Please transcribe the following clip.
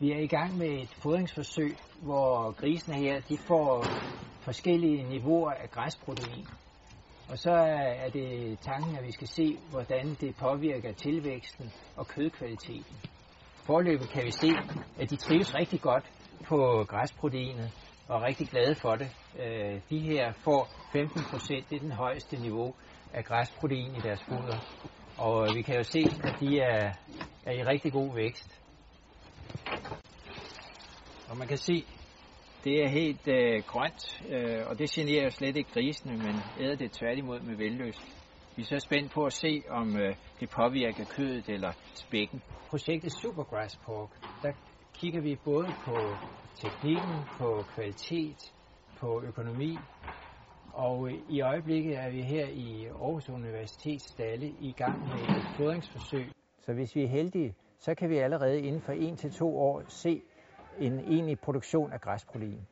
Vi er i gang med et fodringsforsøg, hvor grisene her de får forskellige niveauer af græsprotein. Og så er det tanken, at vi skal se, hvordan det påvirker tilvæksten og kødkvaliteten. Forløbet kan vi se, at de trives rigtig godt på græsproteinet og er rigtig glade for det. Øh, de her får 15 procent, det er den højeste niveau af græsprotein i deres foder. Og vi kan jo se, at de er, er i rigtig god vækst. Man kan se, det er helt øh, grønt, øh, og det generer jo slet ikke grisene, men æder det tværtimod med velløst. Vi er så spændt på at se, om øh, det påvirker kødet eller spækken. Projektet Supergrass Pork, der kigger vi både på teknikken, på kvalitet, på økonomi, og i øjeblikket er vi her i Aarhus Universitets stalle i gang med et fodringsforsøg. Så hvis vi er heldige, så kan vi allerede inden for 1 til to år se en egentlig produktion af græsprotein.